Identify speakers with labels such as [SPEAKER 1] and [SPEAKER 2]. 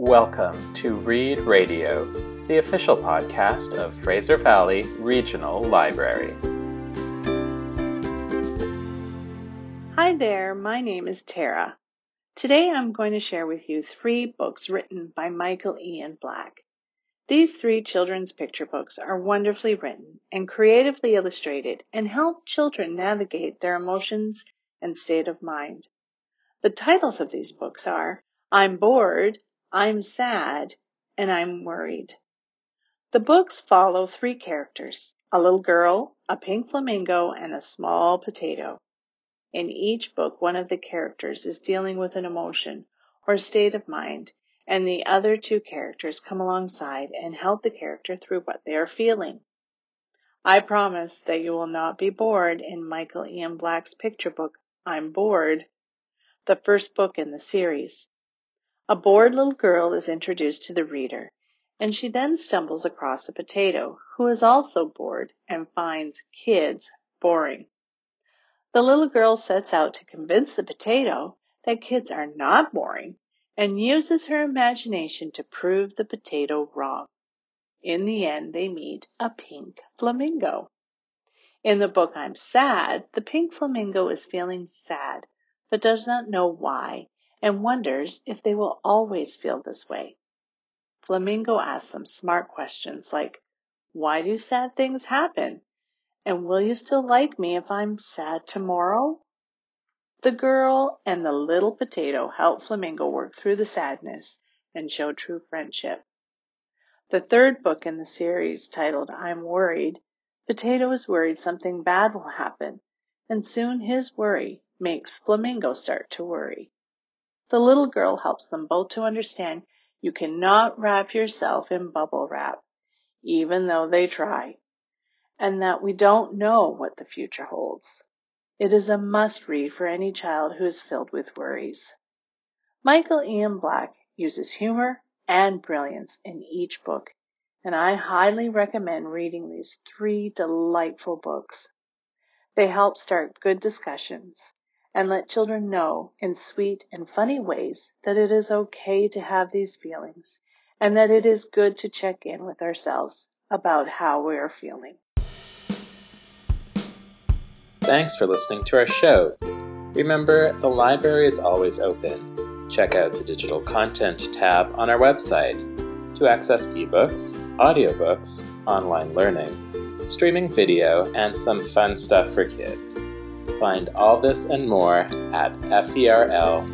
[SPEAKER 1] Welcome to Read Radio, the official podcast of Fraser Valley Regional Library.
[SPEAKER 2] Hi there, my name is Tara. Today I'm going to share with you three books written by Michael Ian Black. These three children's picture books are wonderfully written and creatively illustrated and help children navigate their emotions and state of mind. The titles of these books are I'm Bored, I'm Sad, and I'm Worried. The books follow three characters, a little girl, a pink flamingo, and a small potato. In each book, one of the characters is dealing with an emotion or state of mind, and the other two characters come alongside and help the character through what they are feeling. I promise that you will not be bored in Michael Ian Black's picture book, I'm Bored, the first book in the series. A bored little girl is introduced to the reader, and she then stumbles across a potato who is also bored and finds kids boring. The little girl sets out to convince the potato that kids are not boring and uses her imagination to prove the potato wrong. In the end, they meet a pink flamingo. In the book I'm Sad, the pink flamingo is feeling sad, but does not know why and wonders if they will always feel this way. Flamingo asks some smart questions like, why do sad things happen? And will you still like me if I'm sad tomorrow? The girl and the little potato help Flamingo work through the sadness and show true friendship. The third book in the series, titled I'm Worried, Potato is worried something bad will happen, and soon his worry makes Flamingo start to worry. The little girl helps them both to understand you cannot wrap yourself in bubble wrap, even though they try and that we don't know what the future holds. It is a must read for any child who is filled with worries. Michael Ian Black uses humor and brilliance in each book, and I highly recommend reading these three delightful books. They help start good discussions and let children know in sweet and funny ways that it is okay to have these feelings and that it is good to check in with ourselves about how we are feeling.
[SPEAKER 1] Thanks for listening to our show. Remember, the library is always open. Check out the digital content tab on our website to access ebooks, audiobooks, online learning, streaming video, and some fun stuff for kids. Find all this and more at ferl.ca.